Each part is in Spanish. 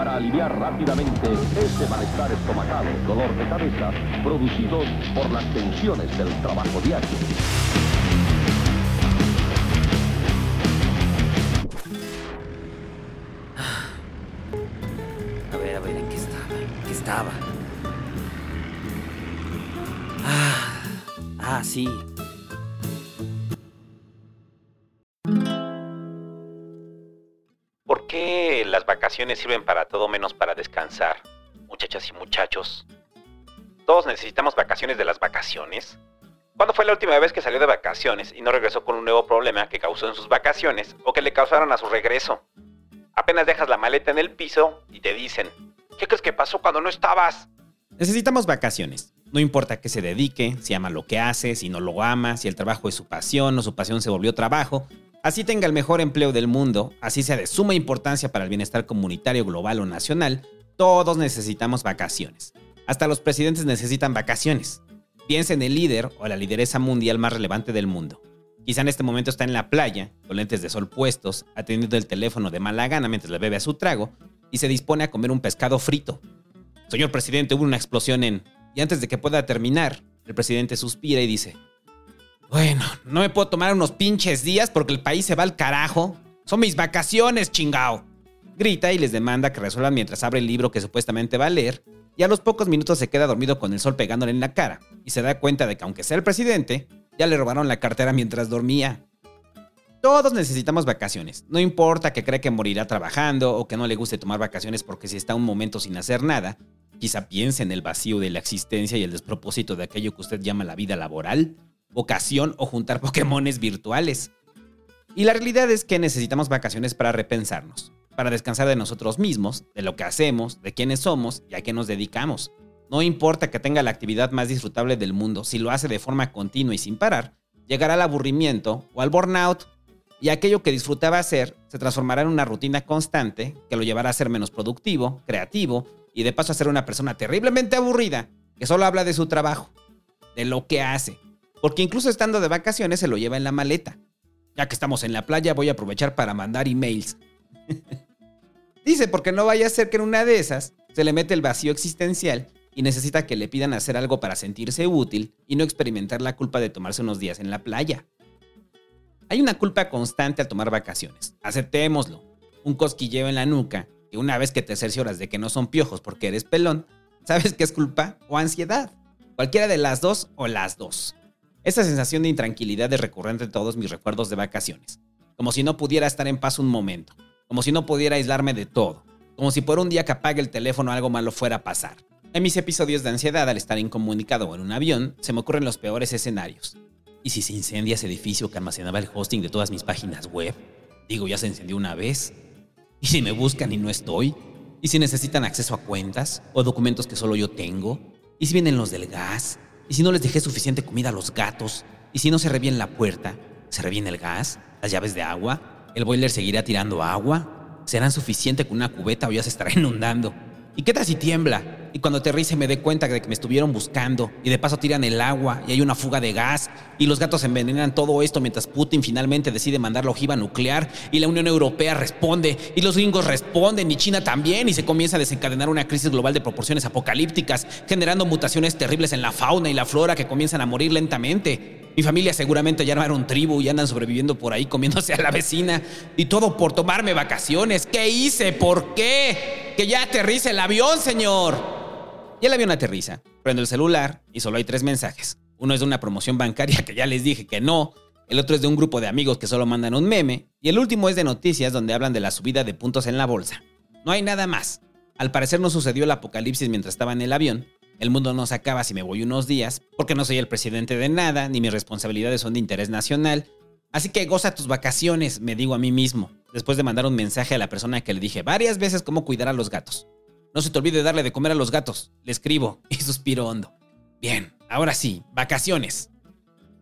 para aliviar rápidamente ese malestar estomacal, dolor de cabeza, producidos por las tensiones del trabajo diario. A ver, a ver, ¿en qué estaba? ¿En qué estaba? Ah, ah, sí. Vacaciones sirven para todo menos para descansar? Muchachas y muchachos. Todos necesitamos vacaciones de las vacaciones. ¿Cuándo fue la última vez que salió de vacaciones y no regresó con un nuevo problema que causó en sus vacaciones o que le causaron a su regreso? Apenas dejas la maleta en el piso y te dicen, ¿qué crees que pasó cuando no estabas? Necesitamos vacaciones. No importa qué se dedique, si ama lo que hace, si no lo ama, si el trabajo es su pasión o su pasión se volvió trabajo, así tenga el mejor empleo del mundo, así sea de suma importancia para el bienestar comunitario global o nacional, todos necesitamos vacaciones. Hasta los presidentes necesitan vacaciones. Piensa en el líder o la lideresa mundial más relevante del mundo. Quizá en este momento está en la playa, con lentes de sol puestos, atendiendo el teléfono de mala gana mientras le bebe a su trago y se dispone a comer un pescado frito. Señor presidente, hubo una explosión en... Y antes de que pueda terminar, el presidente suspira y dice, bueno, no me puedo tomar unos pinches días porque el país se va al carajo. Son mis vacaciones, chingao. Grita y les demanda que resuelvan mientras abre el libro que supuestamente va a leer y a los pocos minutos se queda dormido con el sol pegándole en la cara y se da cuenta de que aunque sea el presidente, ya le robaron la cartera mientras dormía. Todos necesitamos vacaciones. No importa que cree que morirá trabajando o que no le guste tomar vacaciones porque si está un momento sin hacer nada, quizá piense en el vacío de la existencia y el despropósito de aquello que usted llama la vida laboral, vocación o juntar Pokémones virtuales. Y la realidad es que necesitamos vacaciones para repensarnos, para descansar de nosotros mismos, de lo que hacemos, de quiénes somos y a qué nos dedicamos. No importa que tenga la actividad más disfrutable del mundo, si lo hace de forma continua y sin parar, llegará al aburrimiento o al burnout, y aquello que disfrutaba hacer se transformará en una rutina constante que lo llevará a ser menos productivo, creativo y de paso a ser una persona terriblemente aburrida que solo habla de su trabajo, de lo que hace, porque incluso estando de vacaciones se lo lleva en la maleta. Ya que estamos en la playa voy a aprovechar para mandar emails. Dice porque no vaya a ser que en una de esas se le mete el vacío existencial y necesita que le pidan hacer algo para sentirse útil y no experimentar la culpa de tomarse unos días en la playa. Hay una culpa constante al tomar vacaciones. Aceptémoslo. Un cosquilleo en la nuca, que una vez que te cercioras de que no son piojos porque eres pelón, sabes que es culpa o ansiedad. Cualquiera de las dos o las dos. Esa sensación de intranquilidad es recurrente en todos mis recuerdos de vacaciones. Como si no pudiera estar en paz un momento. Como si no pudiera aislarme de todo. Como si por un día que apague el teléfono algo malo fuera a pasar. En mis episodios de ansiedad al estar incomunicado o en un avión, se me ocurren los peores escenarios. ¿Y si se incendia ese edificio que almacenaba el hosting de todas mis páginas web? Digo, ya se encendió una vez. ¿Y si me buscan y no estoy? ¿Y si necesitan acceso a cuentas o documentos que solo yo tengo? ¿Y si vienen los del gas? ¿Y si no les dejé suficiente comida a los gatos? ¿Y si no se reviene la puerta? ¿Se reviene el gas? ¿Las llaves de agua? ¿El boiler seguirá tirando agua? ¿Serán suficiente con una cubeta o ya se estará inundando? ¿Y qué tal si tiembla? Y cuando aterrice me dé cuenta de que me estuvieron buscando. Y de paso tiran el agua y hay una fuga de gas. Y los gatos envenenan todo esto mientras Putin finalmente decide mandar la ojiva nuclear. Y la Unión Europea responde. Y los gringos responden. Y China también. Y se comienza a desencadenar una crisis global de proporciones apocalípticas. Generando mutaciones terribles en la fauna y la flora que comienzan a morir lentamente. Mi familia seguramente ya armaron tribu y andan sobreviviendo por ahí comiéndose a la vecina. Y todo por tomarme vacaciones. ¿Qué hice? ¿Por qué? Que ya aterrice el avión, señor. Y el avión aterriza. Prendo el celular y solo hay tres mensajes. Uno es de una promoción bancaria que ya les dije que no. El otro es de un grupo de amigos que solo mandan un meme. Y el último es de noticias donde hablan de la subida de puntos en la bolsa. No hay nada más. Al parecer no sucedió el apocalipsis mientras estaba en el avión. El mundo no se acaba si me voy unos días, porque no soy el presidente de nada, ni mis responsabilidades son de interés nacional. Así que goza tus vacaciones, me digo a mí mismo, después de mandar un mensaje a la persona que le dije varias veces cómo cuidar a los gatos. No se te olvide darle de comer a los gatos. Le escribo y suspiro hondo. Bien, ahora sí, vacaciones.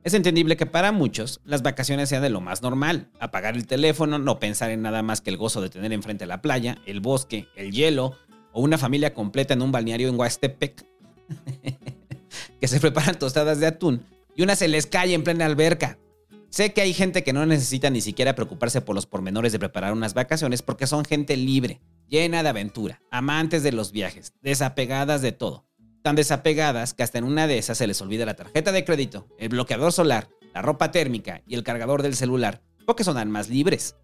Es entendible que para muchos las vacaciones sean de lo más normal. Apagar el teléfono, no pensar en nada más que el gozo de tener enfrente la playa, el bosque, el hielo o una familia completa en un balneario en Huastepec. que se preparan tostadas de atún y una se les cae en plena alberca. Sé que hay gente que no necesita ni siquiera preocuparse por los pormenores de preparar unas vacaciones porque son gente libre llena de aventura, amantes de los viajes, desapegadas de todo. Tan desapegadas que hasta en una de esas se les olvida la tarjeta de crédito, el bloqueador solar, la ropa térmica y el cargador del celular, porque son almas libres.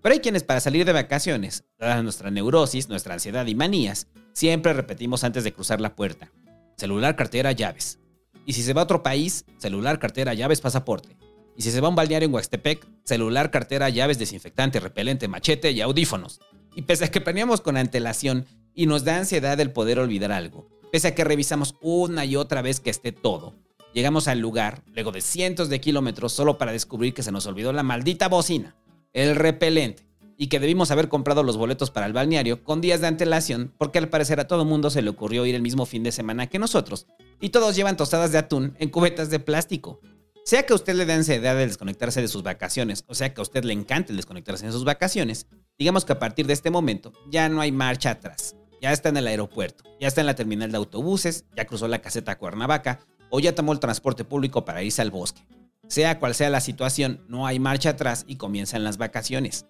Pero hay quienes para salir de vacaciones, dada nuestra neurosis, nuestra ansiedad y manías, siempre repetimos antes de cruzar la puerta. Celular, cartera, llaves. Y si se va a otro país, celular, cartera, llaves, pasaporte. Y si se va a un balneario en Huastepec, celular, cartera, llaves, desinfectante, repelente, machete y audífonos. Y pese a que planeamos con antelación y nos da ansiedad el poder olvidar algo, pese a que revisamos una y otra vez que esté todo, llegamos al lugar, luego de cientos de kilómetros, solo para descubrir que se nos olvidó la maldita bocina, el repelente, y que debimos haber comprado los boletos para el balneario con días de antelación, porque al parecer a todo mundo se le ocurrió ir el mismo fin de semana que nosotros, y todos llevan tostadas de atún en cubetas de plástico. Sea que a usted le dé ansiedad de desconectarse de sus vacaciones, o sea que a usted le encante el desconectarse de sus vacaciones, digamos que a partir de este momento ya no hay marcha atrás. Ya está en el aeropuerto, ya está en la terminal de autobuses, ya cruzó la caseta Cuernavaca o ya tomó el transporte público para irse al bosque. Sea cual sea la situación, no hay marcha atrás y comienzan las vacaciones.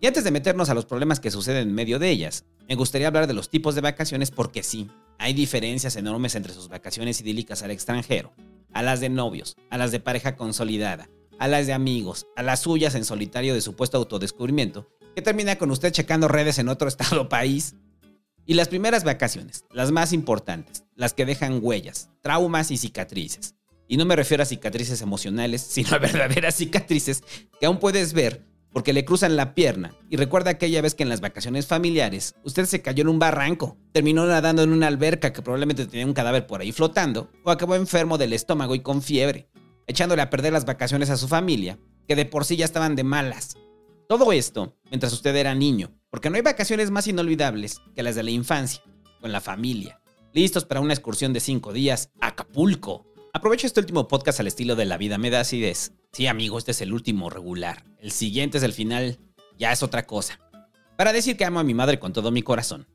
Y antes de meternos a los problemas que suceden en medio de ellas, me gustaría hablar de los tipos de vacaciones porque sí, hay diferencias enormes entre sus vacaciones idílicas al extranjero, a las de novios, a las de pareja consolidada, a las de amigos, a las suyas en solitario de supuesto autodescubrimiento, que termina con usted checando redes en otro estado o país. Y las primeras vacaciones, las más importantes, las que dejan huellas, traumas y cicatrices. Y no me refiero a cicatrices emocionales, sino a verdaderas cicatrices que aún puedes ver porque le cruzan la pierna y recuerda aquella vez que en las vacaciones familiares usted se cayó en un barranco, terminó nadando en una alberca que probablemente tenía un cadáver por ahí flotando, o acabó enfermo del estómago y con fiebre, echándole a perder las vacaciones a su familia, que de por sí ya estaban de malas. Todo esto mientras usted era niño, porque no hay vacaciones más inolvidables que las de la infancia, con la familia, listos para una excursión de cinco días a Acapulco. Aprovecho este último podcast al estilo de la vida me da acidez Sí, amigo, este es el último regular. El siguiente es el final, ya es otra cosa. Para decir que amo a mi madre con todo mi corazón.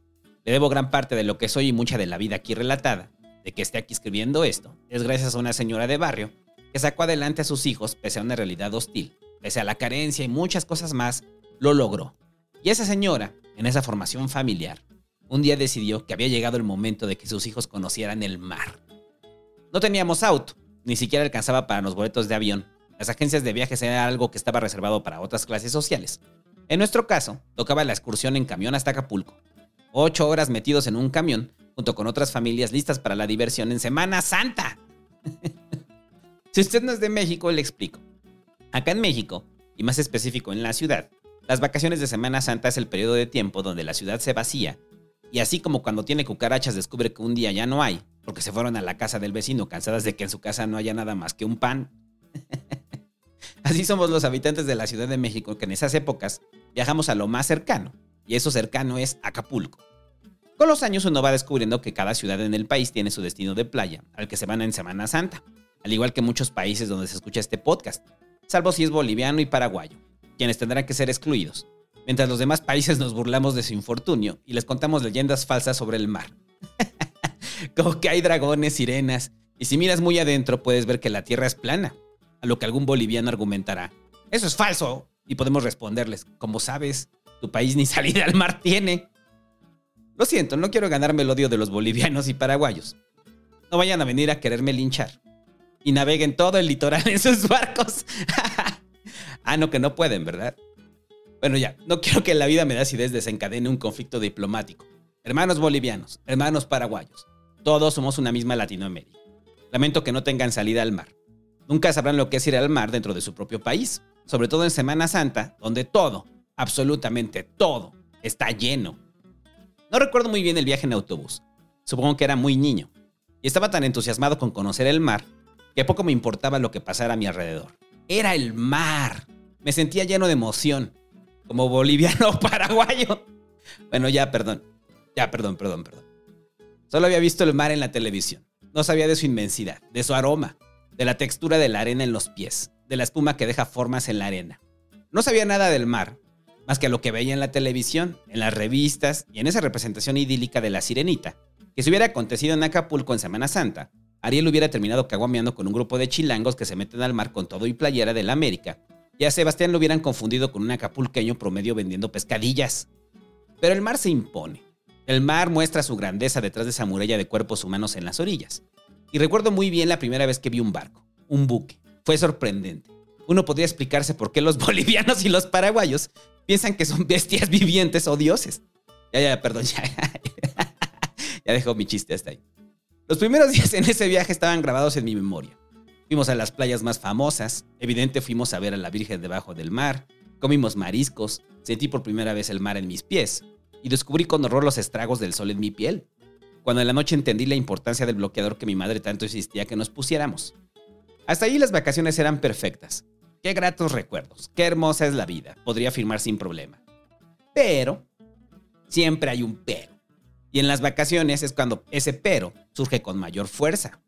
Le debo gran parte de lo que soy y mucha de la vida aquí relatada. De que esté aquí escribiendo esto, es gracias a una señora de barrio que sacó adelante a sus hijos pese a una realidad hostil. Pese a la carencia y muchas cosas más, lo logró. Y esa señora, en esa formación familiar, un día decidió que había llegado el momento de que sus hijos conocieran el mar. No teníamos auto, ni siquiera alcanzaba para los boletos de avión, las agencias de viajes era algo que estaba reservado para otras clases sociales. En nuestro caso, tocaba la excursión en camión hasta Acapulco. Ocho horas metidos en un camión, junto con otras familias listas para la diversión en Semana Santa. si usted no es de México, le explico. Acá en México, y más específico en la ciudad, las vacaciones de Semana Santa es el periodo de tiempo donde la ciudad se vacía, y así como cuando tiene cucarachas descubre que un día ya no hay, porque se fueron a la casa del vecino cansadas de que en su casa no haya nada más que un pan. Así somos los habitantes de la Ciudad de México que en esas épocas viajamos a lo más cercano, y eso cercano es Acapulco. Con los años uno va descubriendo que cada ciudad en el país tiene su destino de playa, al que se van en Semana Santa, al igual que muchos países donde se escucha este podcast, salvo si es boliviano y paraguayo, quienes tendrán que ser excluidos, mientras los demás países nos burlamos de su infortunio y les contamos leyendas falsas sobre el mar. Como que hay dragones, sirenas, y si miras muy adentro puedes ver que la Tierra es plana, a lo que algún boliviano argumentará, eso es falso. Y podemos responderles, como sabes, tu país ni salida al mar tiene. Lo siento, no quiero ganarme el odio de los bolivianos y paraguayos. No vayan a venir a quererme linchar. Y naveguen todo el litoral en sus barcos. ah, no, que no pueden, ¿verdad? Bueno, ya, no quiero que la vida me da acidez desencadene un conflicto diplomático. Hermanos bolivianos, hermanos paraguayos, todos somos una misma Latinoamérica. Lamento que no tengan salida al mar. Nunca sabrán lo que es ir al mar dentro de su propio país, sobre todo en Semana Santa, donde todo, absolutamente todo, está lleno. No recuerdo muy bien el viaje en autobús. Supongo que era muy niño. Y estaba tan entusiasmado con conocer el mar que poco me importaba lo que pasara a mi alrededor. Era el mar. Me sentía lleno de emoción, como boliviano o paraguayo. Bueno, ya, perdón. Ya, perdón, perdón, perdón. Solo había visto el mar en la televisión. No sabía de su inmensidad, de su aroma, de la textura de la arena en los pies, de la espuma que deja formas en la arena. No sabía nada del mar, más que lo que veía en la televisión, en las revistas y en esa representación idílica de la sirenita, que si hubiera acontecido en Acapulco en Semana Santa, Ariel hubiera terminado caguameando con un grupo de chilangos que se meten al mar con todo y playera de la América, y a Sebastián lo hubieran confundido con un acapulqueño promedio vendiendo pescadillas. Pero el mar se impone. El mar muestra su grandeza detrás de esa muralla de cuerpos humanos en las orillas. Y recuerdo muy bien la primera vez que vi un barco, un buque. Fue sorprendente. Uno podría explicarse por qué los bolivianos y los paraguayos piensan que son bestias vivientes o dioses. Ya, ya, perdón, ya. ya dejo mi chiste hasta ahí. Los primeros días en ese viaje estaban grabados en mi memoria. Fuimos a las playas más famosas, evidente fuimos a ver a la Virgen debajo del mar, comimos mariscos, sentí por primera vez el mar en mis pies y descubrí con horror los estragos del sol en mi piel. Cuando en la noche entendí la importancia del bloqueador que mi madre tanto insistía que nos pusiéramos. Hasta ahí las vacaciones eran perfectas. Qué gratos recuerdos, qué hermosa es la vida, podría afirmar sin problema. Pero, siempre hay un pero. Y en las vacaciones es cuando ese pero surge con mayor fuerza.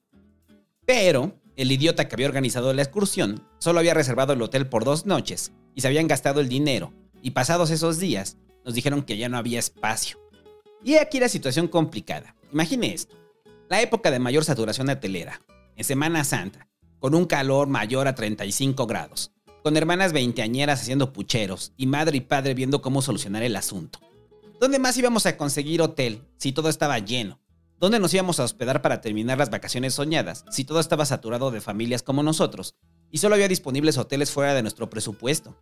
Pero, el idiota que había organizado la excursión solo había reservado el hotel por dos noches y se habían gastado el dinero. Y pasados esos días, nos dijeron que ya no había espacio. Y aquí la situación complicada. Imagine esto. La época de mayor saturación hotelera, en Semana Santa, con un calor mayor a 35 grados, con hermanas veinteañeras haciendo pucheros y madre y padre viendo cómo solucionar el asunto. ¿Dónde más íbamos a conseguir hotel si todo estaba lleno? ¿Dónde nos íbamos a hospedar para terminar las vacaciones soñadas si todo estaba saturado de familias como nosotros y solo había disponibles hoteles fuera de nuestro presupuesto?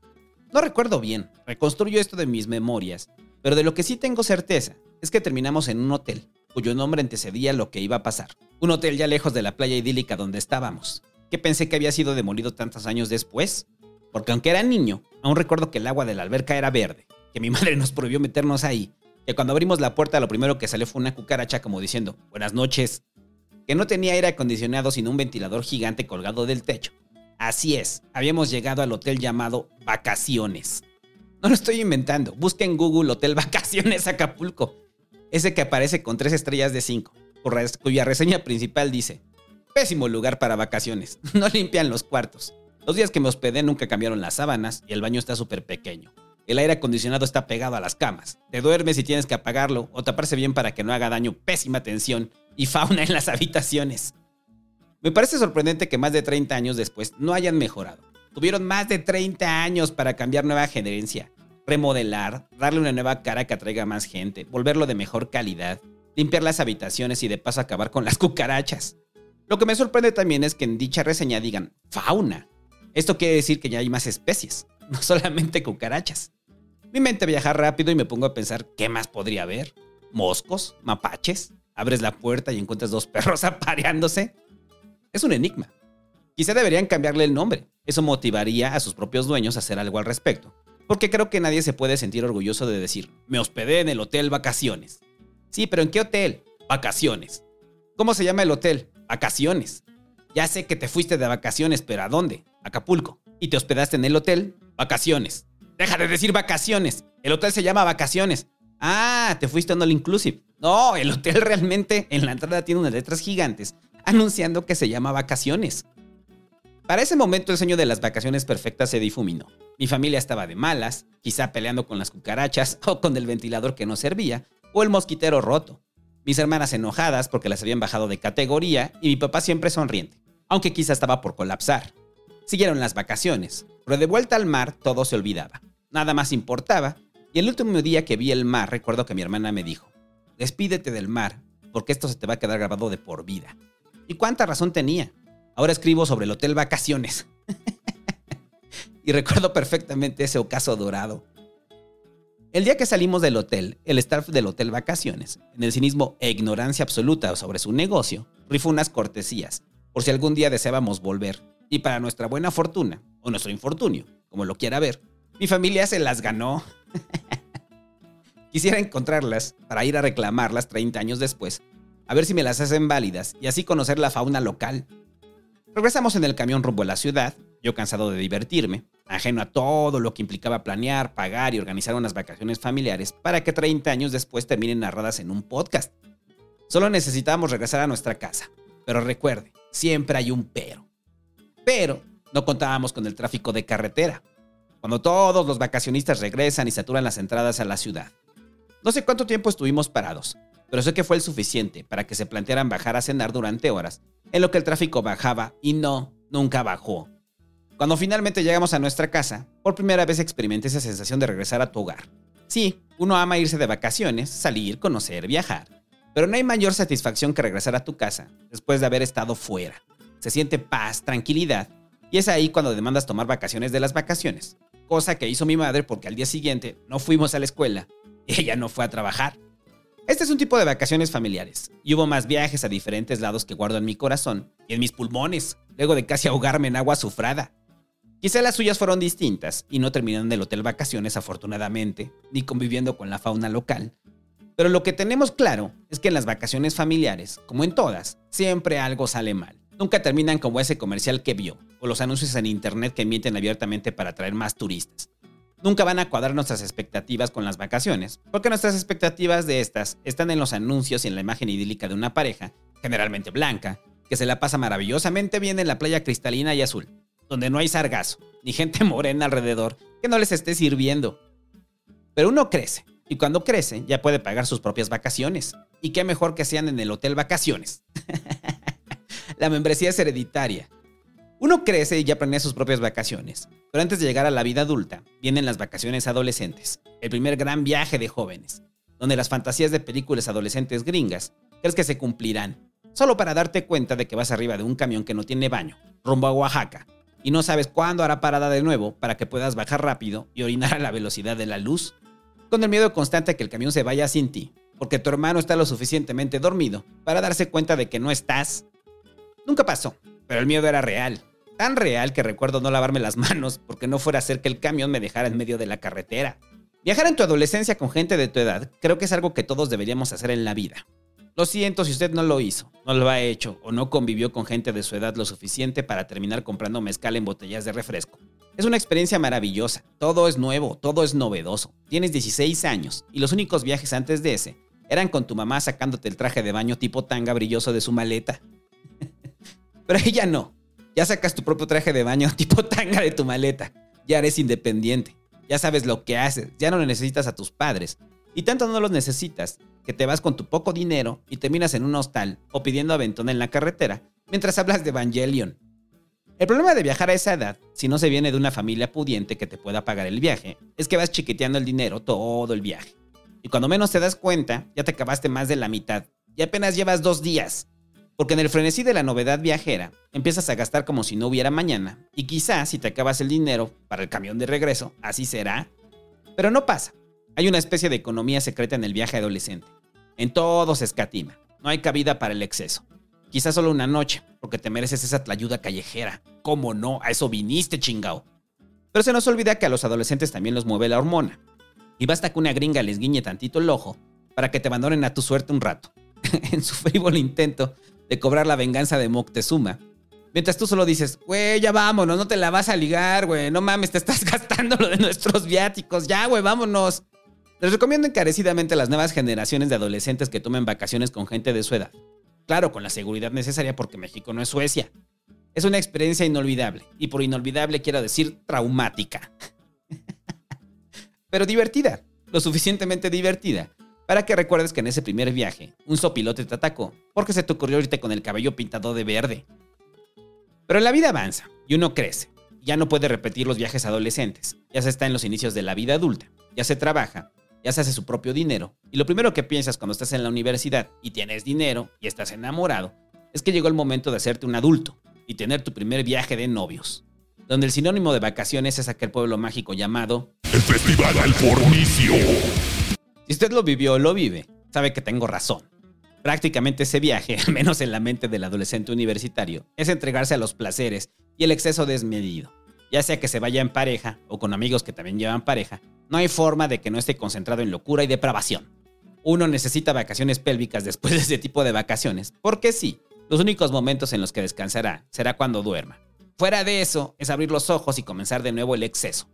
No recuerdo bien, reconstruyo esto de mis memorias, pero de lo que sí tengo certeza es que terminamos en un hotel, cuyo nombre antecedía lo que iba a pasar. Un hotel ya lejos de la playa idílica donde estábamos que pensé que había sido demolido tantos años después. Porque aunque era niño, aún recuerdo que el agua de la alberca era verde, que mi madre nos prohibió meternos ahí, que cuando abrimos la puerta lo primero que salió fue una cucaracha como diciendo, buenas noches, que no tenía aire acondicionado sino un ventilador gigante colgado del techo. Así es, habíamos llegado al hotel llamado Vacaciones. No lo estoy inventando, busca en Google Hotel Vacaciones Acapulco, ese que aparece con tres estrellas de cinco, cuya reseña principal dice, Pésimo lugar para vacaciones. No limpian los cuartos. Los días que me hospedé nunca cambiaron las sábanas y el baño está súper pequeño. El aire acondicionado está pegado a las camas. Te duermes y tienes que apagarlo o taparse bien para que no haga daño. Pésima tensión y fauna en las habitaciones. Me parece sorprendente que más de 30 años después no hayan mejorado. Tuvieron más de 30 años para cambiar nueva gerencia, remodelar, darle una nueva cara que atraiga más gente, volverlo de mejor calidad, limpiar las habitaciones y de paso acabar con las cucarachas. Lo que me sorprende también es que en dicha reseña digan fauna. Esto quiere decir que ya hay más especies, no solamente cucarachas. Mi mente viaja rápido y me pongo a pensar qué más podría haber. Moscos, mapaches, abres la puerta y encuentras dos perros apareándose. Es un enigma. Quizá deberían cambiarle el nombre. Eso motivaría a sus propios dueños a hacer algo al respecto. Porque creo que nadie se puede sentir orgulloso de decir, me hospedé en el hotel vacaciones. Sí, pero ¿en qué hotel? Vacaciones. ¿Cómo se llama el hotel? Vacaciones. Ya sé que te fuiste de vacaciones, pero ¿a dónde? Acapulco. ¿Y te hospedaste en el hotel? Vacaciones. Deja de decir vacaciones. El hotel se llama vacaciones. Ah, te fuiste a all inclusive. No, el hotel realmente en la entrada tiene unas letras gigantes anunciando que se llama vacaciones. Para ese momento el sueño de las vacaciones perfectas se difuminó. Mi familia estaba de malas, quizá peleando con las cucarachas o con el ventilador que no servía, o el mosquitero roto mis hermanas enojadas porque las habían bajado de categoría y mi papá siempre sonriente, aunque quizá estaba por colapsar. Siguieron las vacaciones, pero de vuelta al mar todo se olvidaba. Nada más importaba, y el último día que vi el mar recuerdo que mi hermana me dijo, despídete del mar, porque esto se te va a quedar grabado de por vida. ¿Y cuánta razón tenía? Ahora escribo sobre el hotel vacaciones. y recuerdo perfectamente ese ocaso dorado el día que salimos del hotel, el staff del hotel Vacaciones, en el cinismo e ignorancia absoluta sobre su negocio, rifó unas cortesías, por si algún día deseábamos volver. Y para nuestra buena fortuna, o nuestro infortunio, como lo quiera ver, mi familia se las ganó. Quisiera encontrarlas para ir a reclamarlas 30 años después, a ver si me las hacen válidas y así conocer la fauna local. Regresamos en el camión rumbo a la ciudad, yo cansado de divertirme, ajeno a todo lo que implicaba planear, pagar y organizar unas vacaciones familiares para que 30 años después terminen narradas en un podcast. Solo necesitábamos regresar a nuestra casa. Pero recuerde, siempre hay un pero. Pero no contábamos con el tráfico de carretera, cuando todos los vacacionistas regresan y saturan las entradas a la ciudad. No sé cuánto tiempo estuvimos parados, pero sé que fue el suficiente para que se plantearan bajar a cenar durante horas, en lo que el tráfico bajaba y no, nunca bajó. Cuando finalmente llegamos a nuestra casa, por primera vez experimenté esa sensación de regresar a tu hogar. Sí, uno ama irse de vacaciones, salir, conocer, viajar. Pero no hay mayor satisfacción que regresar a tu casa después de haber estado fuera. Se siente paz, tranquilidad, y es ahí cuando demandas tomar vacaciones de las vacaciones. Cosa que hizo mi madre porque al día siguiente no fuimos a la escuela y ella no fue a trabajar. Este es un tipo de vacaciones familiares, y hubo más viajes a diferentes lados que guardo en mi corazón y en mis pulmones, luego de casi ahogarme en agua azufrada. Quizá las suyas fueron distintas y no terminaron en el hotel vacaciones afortunadamente, ni conviviendo con la fauna local. Pero lo que tenemos claro es que en las vacaciones familiares, como en todas, siempre algo sale mal. Nunca terminan como ese comercial que vio, o los anuncios en internet que mienten abiertamente para atraer más turistas nunca van a cuadrar nuestras expectativas con las vacaciones, porque nuestras expectativas de estas están en los anuncios y en la imagen idílica de una pareja, generalmente blanca, que se la pasa maravillosamente bien en la playa cristalina y azul, donde no hay sargazo, ni gente morena alrededor que no les esté sirviendo. Pero uno crece, y cuando crece ya puede pagar sus propias vacaciones, y qué mejor que sean en el hotel vacaciones. la membresía es hereditaria, uno crece y ya planea sus propias vacaciones, pero antes de llegar a la vida adulta, vienen las vacaciones adolescentes, el primer gran viaje de jóvenes, donde las fantasías de películas adolescentes gringas crees que se cumplirán, solo para darte cuenta de que vas arriba de un camión que no tiene baño, rumbo a Oaxaca, y no sabes cuándo hará parada de nuevo para que puedas bajar rápido y orinar a la velocidad de la luz, con el miedo constante a que el camión se vaya sin ti, porque tu hermano está lo suficientemente dormido para darse cuenta de que no estás. Nunca pasó, pero el miedo era real Tan real que recuerdo no lavarme las manos porque no fuera a hacer que el camión me dejara en medio de la carretera. Viajar en tu adolescencia con gente de tu edad creo que es algo que todos deberíamos hacer en la vida. Lo siento si usted no lo hizo, no lo ha hecho o no convivió con gente de su edad lo suficiente para terminar comprando mezcal en botellas de refresco. Es una experiencia maravillosa, todo es nuevo, todo es novedoso. Tienes 16 años y los únicos viajes antes de ese eran con tu mamá sacándote el traje de baño tipo tanga brilloso de su maleta. Pero ella no, ya sacas tu propio traje de baño tipo tanga de tu maleta. Ya eres independiente. Ya sabes lo que haces. Ya no necesitas a tus padres. Y tanto no los necesitas que te vas con tu poco dinero y terminas en un hostal o pidiendo aventón en la carretera mientras hablas de Evangelion. El problema de viajar a esa edad, si no se viene de una familia pudiente que te pueda pagar el viaje, es que vas chiquiteando el dinero todo el viaje. Y cuando menos te das cuenta, ya te acabaste más de la mitad y apenas llevas dos días. Porque en el frenesí de la novedad viajera, empiezas a gastar como si no hubiera mañana, y quizás si te acabas el dinero para el camión de regreso, así será. Pero no pasa. Hay una especie de economía secreta en el viaje adolescente. En todo se escatima. No hay cabida para el exceso. Quizás solo una noche, porque te mereces esa tlayuda callejera. ¿Cómo no? A eso viniste, chingao. Pero se nos olvida que a los adolescentes también los mueve la hormona. Y basta que una gringa les guiñe tantito el ojo para que te abandonen a tu suerte un rato. en su frívolo intento de cobrar la venganza de Moctezuma. Mientras tú solo dices, güey, ya vámonos, no te la vas a ligar, güey, no mames, te estás gastando lo de nuestros viáticos, ya, güey, vámonos. Les recomiendo encarecidamente a las nuevas generaciones de adolescentes que tomen vacaciones con gente de su edad. Claro, con la seguridad necesaria porque México no es Suecia. Es una experiencia inolvidable, y por inolvidable quiero decir traumática. Pero divertida, lo suficientemente divertida para que recuerdes que en ese primer viaje un sopilote te atacó porque se te ocurrió irte con el cabello pintado de verde. Pero la vida avanza y uno crece. Ya no puede repetir los viajes adolescentes. Ya se está en los inicios de la vida adulta. Ya se trabaja. Ya se hace su propio dinero. Y lo primero que piensas cuando estás en la universidad y tienes dinero y estás enamorado es que llegó el momento de hacerte un adulto y tener tu primer viaje de novios. Donde el sinónimo de vacaciones es aquel pueblo mágico llamado... El Festival al Fornicio. Si usted lo vivió o lo vive, sabe que tengo razón. Prácticamente ese viaje, al menos en la mente del adolescente universitario, es entregarse a los placeres y el exceso desmedido. Ya sea que se vaya en pareja o con amigos que también llevan pareja, no hay forma de que no esté concentrado en locura y depravación. Uno necesita vacaciones pélvicas después de ese tipo de vacaciones, porque sí, los únicos momentos en los que descansará será cuando duerma. Fuera de eso, es abrir los ojos y comenzar de nuevo el exceso.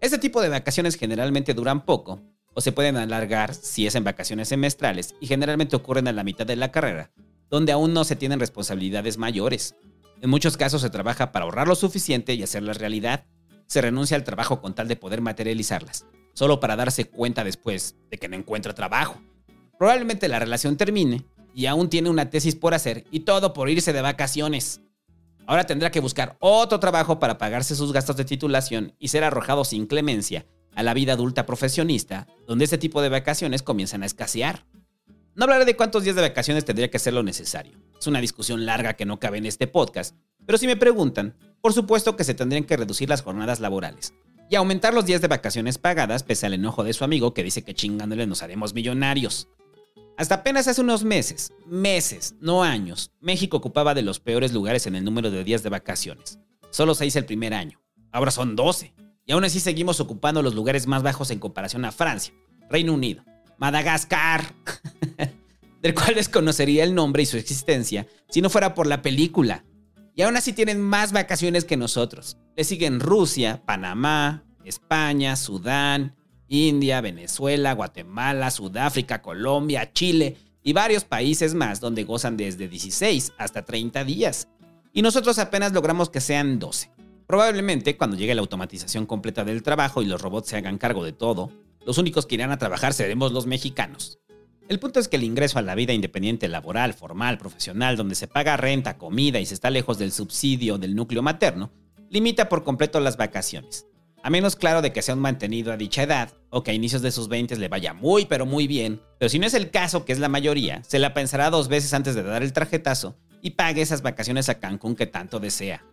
Este tipo de vacaciones generalmente duran poco o se pueden alargar si es en vacaciones semestrales y generalmente ocurren a la mitad de la carrera, donde aún no se tienen responsabilidades mayores. En muchos casos se trabaja para ahorrar lo suficiente y hacerlas realidad. Se renuncia al trabajo con tal de poder materializarlas, solo para darse cuenta después de que no encuentra trabajo. Probablemente la relación termine y aún tiene una tesis por hacer y todo por irse de vacaciones. Ahora tendrá que buscar otro trabajo para pagarse sus gastos de titulación y ser arrojado sin clemencia a la vida adulta profesionista, donde este tipo de vacaciones comienzan a escasear. No hablaré de cuántos días de vacaciones tendría que ser lo necesario. Es una discusión larga que no cabe en este podcast, pero si me preguntan, por supuesto que se tendrían que reducir las jornadas laborales y aumentar los días de vacaciones pagadas pese al enojo de su amigo que dice que chingándole nos haremos millonarios. Hasta apenas hace unos meses, meses, no años, México ocupaba de los peores lugares en el número de días de vacaciones. Solo 6 el primer año. Ahora son 12. Y aún así seguimos ocupando los lugares más bajos en comparación a Francia, Reino Unido, Madagascar, del cual desconocería el nombre y su existencia si no fuera por la película. Y aún así tienen más vacaciones que nosotros. Le siguen Rusia, Panamá, España, Sudán, India, Venezuela, Guatemala, Sudáfrica, Colombia, Chile y varios países más donde gozan desde 16 hasta 30 días. Y nosotros apenas logramos que sean 12. Probablemente cuando llegue la automatización completa del trabajo y los robots se hagan cargo de todo, los únicos que irán a trabajar seremos los mexicanos. El punto es que el ingreso a la vida independiente laboral, formal, profesional, donde se paga renta, comida y se está lejos del subsidio del núcleo materno, limita por completo las vacaciones. A menos claro de que sea un mantenido a dicha edad o que a inicios de sus 20 le vaya muy pero muy bien, pero si no es el caso, que es la mayoría, se la pensará dos veces antes de dar el tarjetazo y pague esas vacaciones a Cancún que tanto desea.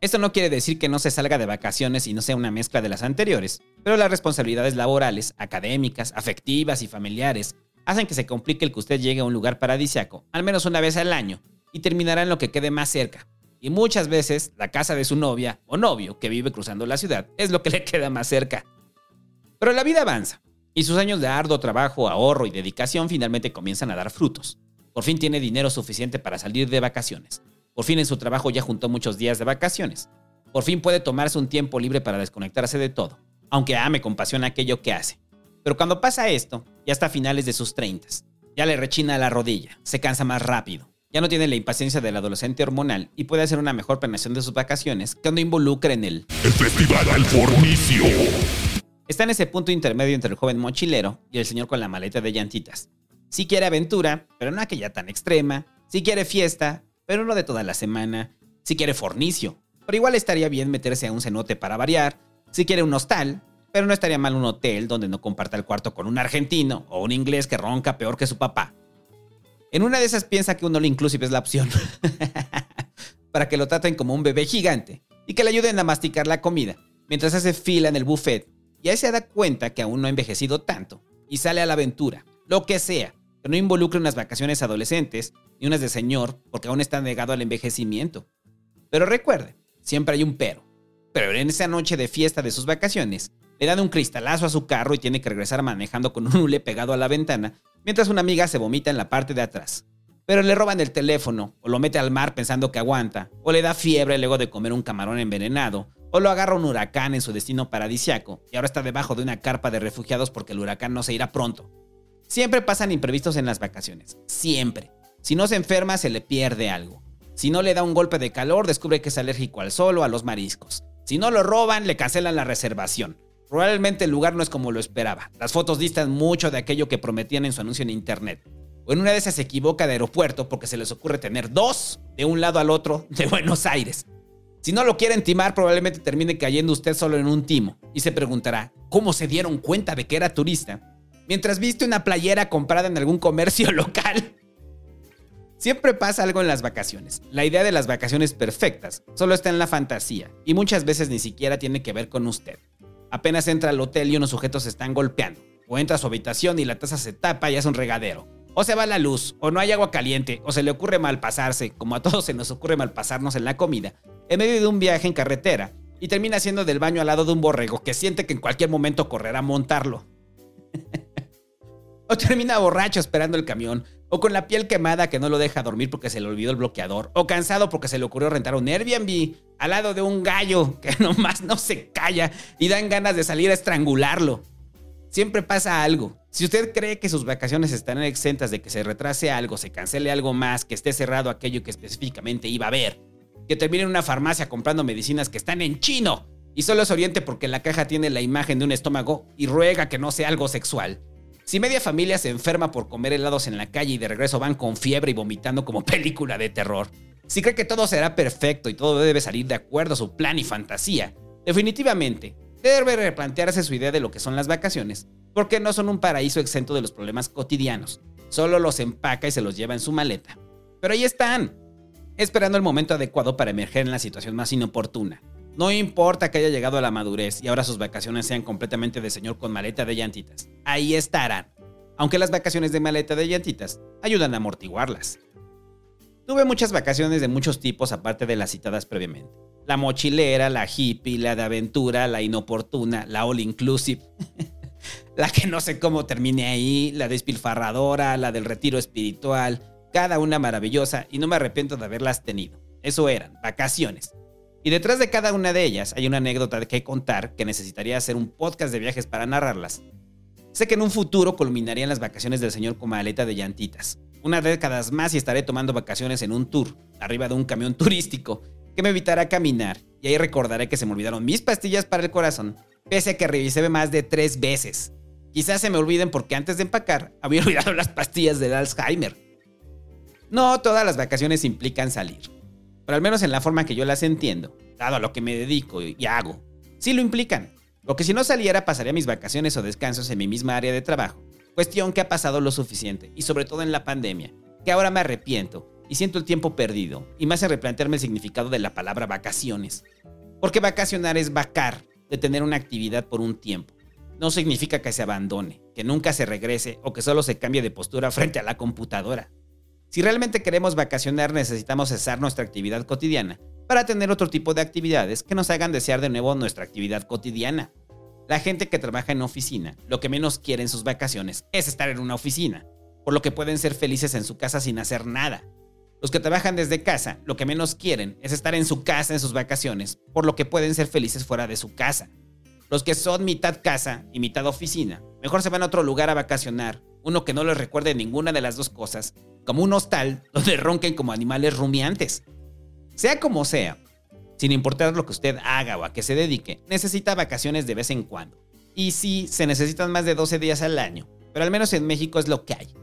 Esto no quiere decir que no se salga de vacaciones y no sea una mezcla de las anteriores, pero las responsabilidades laborales, académicas, afectivas y familiares hacen que se complique el que usted llegue a un lugar paradisiaco, al menos una vez al año, y terminará en lo que quede más cerca, y muchas veces la casa de su novia o novio que vive cruzando la ciudad es lo que le queda más cerca. Pero la vida avanza y sus años de arduo trabajo, ahorro y dedicación finalmente comienzan a dar frutos. Por fin tiene dinero suficiente para salir de vacaciones. Por fin en su trabajo ya juntó muchos días de vacaciones. Por fin puede tomarse un tiempo libre para desconectarse de todo, aunque ame con pasión aquello que hace. Pero cuando pasa esto, ya está a finales de sus 30, ya le rechina la rodilla, se cansa más rápido, ya no tiene la impaciencia del adolescente hormonal y puede hacer una mejor planeación de sus vacaciones cuando involucre en el... El Festival al Fornicio. Está en ese punto intermedio entre el joven mochilero y el señor con la maleta de llantitas. Si quiere aventura, pero no aquella tan extrema. Si quiere fiesta, pero no de toda la semana. Si quiere fornicio, pero igual estaría bien meterse a un cenote para variar. Si quiere un hostal, pero no estaría mal un hotel donde no comparta el cuarto con un argentino o un inglés que ronca peor que su papá. En una de esas piensa que un all inclusive es la opción. para que lo traten como un bebé gigante y que le ayuden a masticar la comida mientras hace fila en el buffet. Y ahí se da cuenta que aún no ha envejecido tanto y sale a la aventura, lo que sea, no involucre unas vacaciones adolescentes ni unas de señor porque aún está negado al envejecimiento. Pero recuerde, siempre hay un pero. Pero en esa noche de fiesta de sus vacaciones, le dan un cristalazo a su carro y tiene que regresar manejando con un hule pegado a la ventana mientras una amiga se vomita en la parte de atrás. Pero le roban el teléfono, o lo mete al mar pensando que aguanta, o le da fiebre luego de comer un camarón envenenado, o lo agarra un huracán en su destino paradisiaco y ahora está debajo de una carpa de refugiados porque el huracán no se irá pronto. Siempre pasan imprevistos en las vacaciones, siempre. Si no se enferma, se le pierde algo. Si no le da un golpe de calor, descubre que es alérgico al sol o a los mariscos. Si no lo roban, le cancelan la reservación. Probablemente el lugar no es como lo esperaba. Las fotos distan mucho de aquello que prometían en su anuncio en internet. O en una de esas se equivoca de aeropuerto porque se les ocurre tener dos de un lado al otro de Buenos Aires. Si no lo quieren timar, probablemente termine cayendo usted solo en un timo y se preguntará, ¿cómo se dieron cuenta de que era turista? Mientras viste una playera comprada en algún comercio local. Siempre pasa algo en las vacaciones. La idea de las vacaciones perfectas solo está en la fantasía y muchas veces ni siquiera tiene que ver con usted. Apenas entra al hotel y unos sujetos están golpeando. O entra a su habitación y la taza se tapa y es un regadero. O se va la luz, o no hay agua caliente, o se le ocurre malpasarse, como a todos se nos ocurre malpasarnos en la comida, en medio de un viaje en carretera, y termina haciendo del baño al lado de un borrego que siente que en cualquier momento correrá a montarlo. o termina borracho esperando el camión, o con la piel quemada que no lo deja dormir porque se le olvidó el bloqueador, o cansado porque se le ocurrió rentar un Airbnb al lado de un gallo que nomás no se calla y dan ganas de salir a estrangularlo. Siempre pasa algo. Si usted cree que sus vacaciones estarán exentas de que se retrase algo, se cancele algo más, que esté cerrado aquello que específicamente iba a ver, que termine en una farmacia comprando medicinas que están en chino y solo se oriente porque la caja tiene la imagen de un estómago y ruega que no sea algo sexual, si media familia se enferma por comer helados en la calle y de regreso van con fiebre y vomitando como película de terror, si cree que todo será perfecto y todo debe salir de acuerdo a su plan y fantasía, definitivamente debe replantearse su idea de lo que son las vacaciones, porque no son un paraíso exento de los problemas cotidianos. Solo los empaca y se los lleva en su maleta. Pero ahí están, esperando el momento adecuado para emerger en la situación más inoportuna. No importa que haya llegado a la madurez y ahora sus vacaciones sean completamente de señor con maleta de llantitas. Ahí estarán. Aunque las vacaciones de maleta de llantitas ayudan a amortiguarlas. Tuve muchas vacaciones de muchos tipos aparte de las citadas previamente. La mochilera, la hippie, la de aventura, la inoportuna, la all inclusive. la que no sé cómo termine ahí, la despilfarradora, la del retiro espiritual, cada una maravillosa y no me arrepiento de haberlas tenido. Eso eran, vacaciones. Y detrás de cada una de ellas hay una anécdota que contar que necesitaría hacer un podcast de viajes para narrarlas. Sé que en un futuro culminarían las vacaciones del señor con maleta de llantitas. Unas décadas más y estaré tomando vacaciones en un tour, arriba de un camión turístico, que me evitará caminar, y ahí recordaré que se me olvidaron mis pastillas para el corazón, pese a que revisé más de tres veces. Quizás se me olviden porque antes de empacar había olvidado las pastillas del Alzheimer. No todas las vacaciones implican salir, pero al menos en la forma que yo las entiendo, dado a lo que me dedico y hago, sí lo implican. Lo que si no saliera pasaría mis vacaciones o descansos en mi misma área de trabajo. Cuestión que ha pasado lo suficiente, y sobre todo en la pandemia, que ahora me arrepiento y siento el tiempo perdido, y me hace replantearme el significado de la palabra vacaciones. Porque vacacionar es vacar, de tener una actividad por un tiempo. No significa que se abandone, que nunca se regrese o que solo se cambie de postura frente a la computadora. Si realmente queremos vacacionar necesitamos cesar nuestra actividad cotidiana para tener otro tipo de actividades que nos hagan desear de nuevo nuestra actividad cotidiana. La gente que trabaja en oficina lo que menos quiere en sus vacaciones es estar en una oficina, por lo que pueden ser felices en su casa sin hacer nada. Los que trabajan desde casa lo que menos quieren es estar en su casa en sus vacaciones, por lo que pueden ser felices fuera de su casa. Los que son mitad casa y mitad oficina, mejor se van a otro lugar a vacacionar, uno que no les recuerde ninguna de las dos cosas, como un hostal donde ronquen como animales rumiantes. Sea como sea, sin importar lo que usted haga o a qué se dedique, necesita vacaciones de vez en cuando. Y sí, se necesitan más de 12 días al año, pero al menos en México es lo que hay.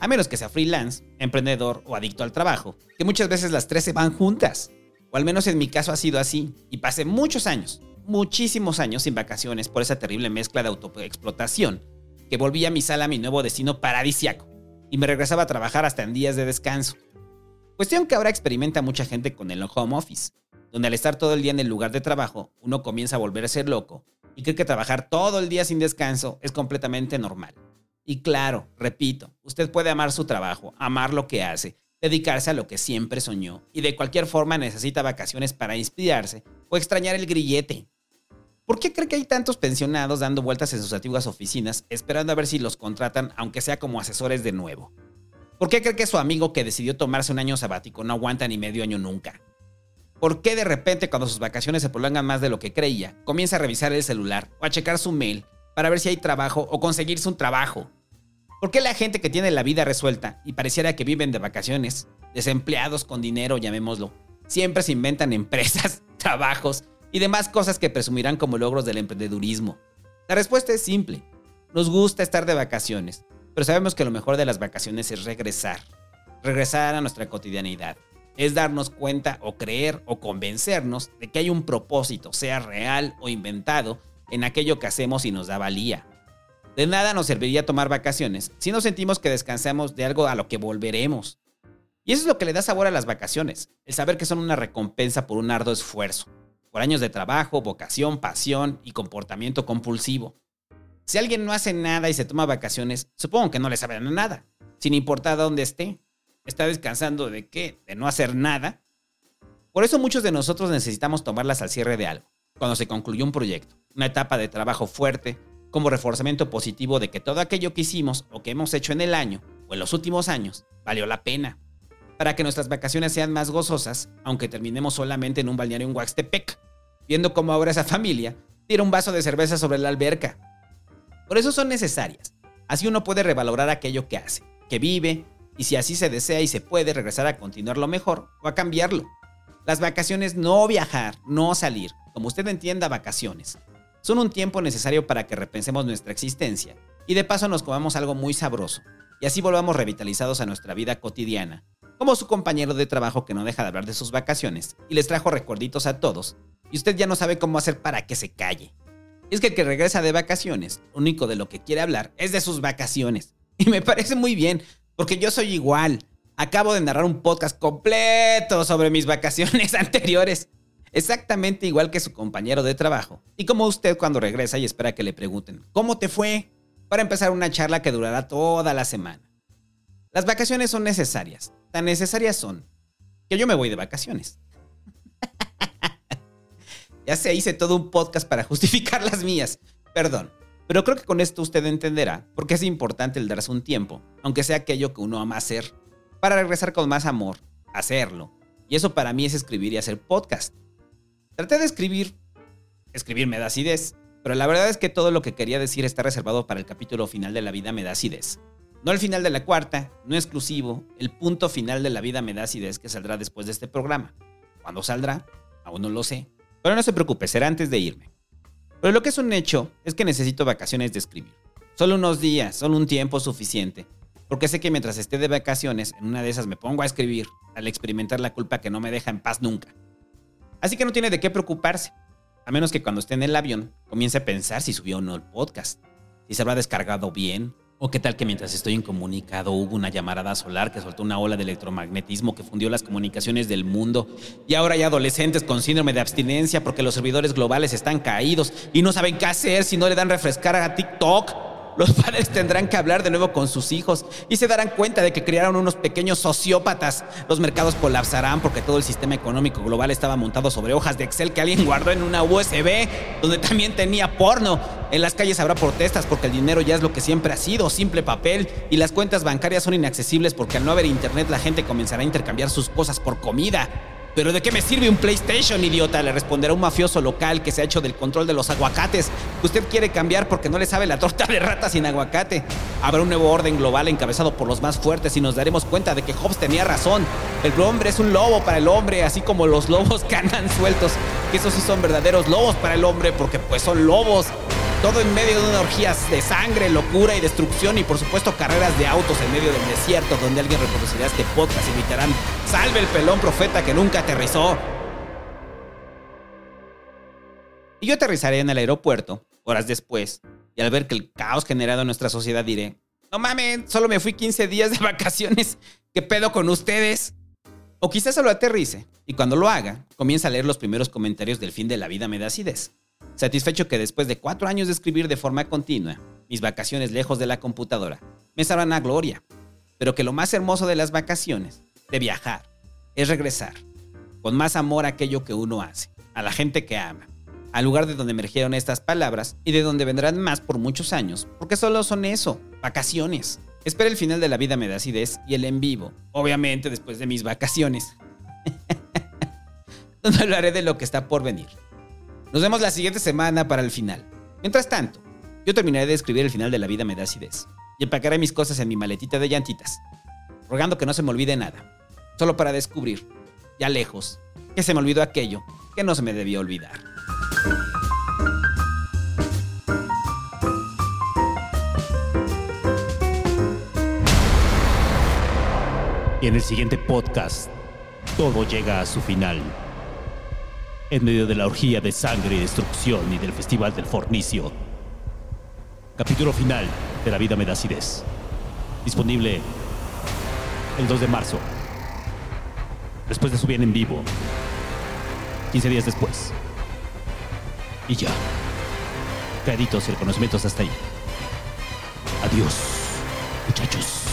A menos que sea freelance, emprendedor o adicto al trabajo, que muchas veces las tres se van juntas. O al menos en mi caso ha sido así, y pasé muchos años, muchísimos años sin vacaciones por esa terrible mezcla de autoexplotación, que volvía mi sala a mi nuevo destino paradisiaco, y me regresaba a trabajar hasta en días de descanso. Cuestión que ahora experimenta mucha gente con el home office, donde al estar todo el día en el lugar de trabajo, uno comienza a volver a ser loco y cree que trabajar todo el día sin descanso es completamente normal. Y claro, repito, usted puede amar su trabajo, amar lo que hace, dedicarse a lo que siempre soñó y de cualquier forma necesita vacaciones para inspirarse o extrañar el grillete. ¿Por qué cree que hay tantos pensionados dando vueltas en sus antiguas oficinas esperando a ver si los contratan aunque sea como asesores de nuevo? ¿Por qué cree que su amigo que decidió tomarse un año sabático no aguanta ni medio año nunca? ¿Por qué de repente cuando sus vacaciones se prolongan más de lo que creía, comienza a revisar el celular o a checar su mail para ver si hay trabajo o conseguirse un trabajo? ¿Por qué la gente que tiene la vida resuelta y pareciera que viven de vacaciones, desempleados con dinero, llamémoslo, siempre se inventan empresas, trabajos y demás cosas que presumirán como logros del emprendedurismo? La respuesta es simple. Nos gusta estar de vacaciones, pero sabemos que lo mejor de las vacaciones es regresar. Regresar a nuestra cotidianidad es darnos cuenta o creer o convencernos de que hay un propósito, sea real o inventado, en aquello que hacemos y nos da valía. De nada nos serviría tomar vacaciones si no sentimos que descansamos de algo a lo que volveremos. Y eso es lo que le da sabor a las vacaciones, el saber que son una recompensa por un arduo esfuerzo, por años de trabajo, vocación, pasión y comportamiento compulsivo. Si alguien no hace nada y se toma vacaciones, supongo que no le sabe nada, sin importar dónde esté está descansando de qué? De no hacer nada. Por eso muchos de nosotros necesitamos tomarlas al cierre de algo, cuando se concluyó un proyecto, una etapa de trabajo fuerte, como reforzamiento positivo de que todo aquello que hicimos o que hemos hecho en el año o en los últimos años valió la pena. Para que nuestras vacaciones sean más gozosas, aunque terminemos solamente en un balneario en Huaxtepec, viendo cómo ahora esa familia tira un vaso de cerveza sobre la alberca. Por eso son necesarias. Así uno puede revalorar aquello que hace, que vive y si así se desea y se puede regresar a continuarlo mejor o a cambiarlo. Las vacaciones no viajar, no salir, como usted entienda vacaciones, son un tiempo necesario para que repensemos nuestra existencia y de paso nos comamos algo muy sabroso y así volvamos revitalizados a nuestra vida cotidiana, como su compañero de trabajo que no deja de hablar de sus vacaciones y les trajo recuerditos a todos y usted ya no sabe cómo hacer para que se calle. Y es que el que regresa de vacaciones, único de lo que quiere hablar es de sus vacaciones. Y me parece muy bien, porque yo soy igual. Acabo de narrar un podcast completo sobre mis vacaciones anteriores. Exactamente igual que su compañero de trabajo. Y como usted cuando regresa y espera que le pregunten, ¿cómo te fue? Para empezar una charla que durará toda la semana. Las vacaciones son necesarias. Tan necesarias son que yo me voy de vacaciones. ya se hice todo un podcast para justificar las mías. Perdón. Pero creo que con esto usted entenderá por qué es importante el darse un tiempo, aunque sea aquello que uno ama hacer, para regresar con más amor, hacerlo. Y eso para mí es escribir y hacer podcast. Traté de escribir. Escribir me da acidez, pero la verdad es que todo lo que quería decir está reservado para el capítulo final de la vida me da acidez. No el final de la cuarta, no exclusivo, el punto final de la vida me da acidez que saldrá después de este programa. ¿Cuándo saldrá? Aún no lo sé. Pero no se preocupe, será antes de irme. Pero lo que es un hecho es que necesito vacaciones de escribir. Solo unos días, solo un tiempo suficiente. Porque sé que mientras esté de vacaciones, en una de esas me pongo a escribir, al experimentar la culpa que no me deja en paz nunca. Así que no tiene de qué preocuparse. A menos que cuando esté en el avión comience a pensar si subió o no el podcast, si se habrá descargado bien, o qué tal que mientras estoy incomunicado hubo una llamarada solar que soltó una ola de electromagnetismo que fundió las comunicaciones del mundo y ahora hay adolescentes con síndrome de abstinencia porque los servidores globales están caídos y no saben qué hacer si no le dan refrescar a TikTok los padres tendrán que hablar de nuevo con sus hijos y se darán cuenta de que criaron unos pequeños sociópatas. Los mercados colapsarán porque todo el sistema económico global estaba montado sobre hojas de Excel que alguien guardó en una USB, donde también tenía porno. En las calles habrá protestas porque el dinero ya es lo que siempre ha sido, simple papel, y las cuentas bancarias son inaccesibles porque al no haber internet la gente comenzará a intercambiar sus cosas por comida. ¿Pero de qué me sirve un PlayStation, idiota? Le responderá un mafioso local que se ha hecho del control de los aguacates. Usted quiere cambiar porque no le sabe la torta de rata sin aguacate. Habrá un nuevo orden global encabezado por los más fuertes y nos daremos cuenta de que Hobbes tenía razón. El hombre es un lobo para el hombre, así como los lobos que sueltos. Que esos sí son verdaderos lobos para el hombre porque pues son lobos. Todo en medio de una de sangre, locura y destrucción y por supuesto carreras de autos en medio del desierto donde alguien reproducirá este podcast y gritarán, salve el pelón profeta que nunca aterrizó. Y yo aterrizaré en el aeropuerto, horas después, y al ver que el caos generado en nuestra sociedad diré, no mames, solo me fui 15 días de vacaciones, ¿qué pedo con ustedes? O quizás solo aterrice, y cuando lo haga, comienza a leer los primeros comentarios del fin de la vida me da satisfecho que después de cuatro años de escribir de forma continua, mis vacaciones lejos de la computadora, me sabrán a gloria, pero que lo más hermoso de las vacaciones, de viajar, es regresar, con más amor a aquello que uno hace, a la gente que ama, al lugar de donde emergieron estas palabras y de donde vendrán más por muchos años, porque solo son eso, vacaciones. Espera el final de la vida me da acidez y el en vivo, obviamente después de mis vacaciones. donde hablaré de lo que está por venir. Nos vemos la siguiente semana para el final. Mientras tanto, yo terminaré de escribir el final de La vida me da y empacaré mis cosas en mi maletita de llantitas, rogando que no se me olvide nada, solo para descubrir, ya lejos, que se me olvidó aquello que no se me debió olvidar. Y en el siguiente podcast, todo llega a su final en medio de la orgía de sangre y destrucción y del Festival del Fornicio. Capítulo final de La vida me da. Disponible el 2 de marzo. Después de su bien en vivo. 15 días después. Y ya. Créditos y reconocimientos hasta ahí. Adiós, muchachos.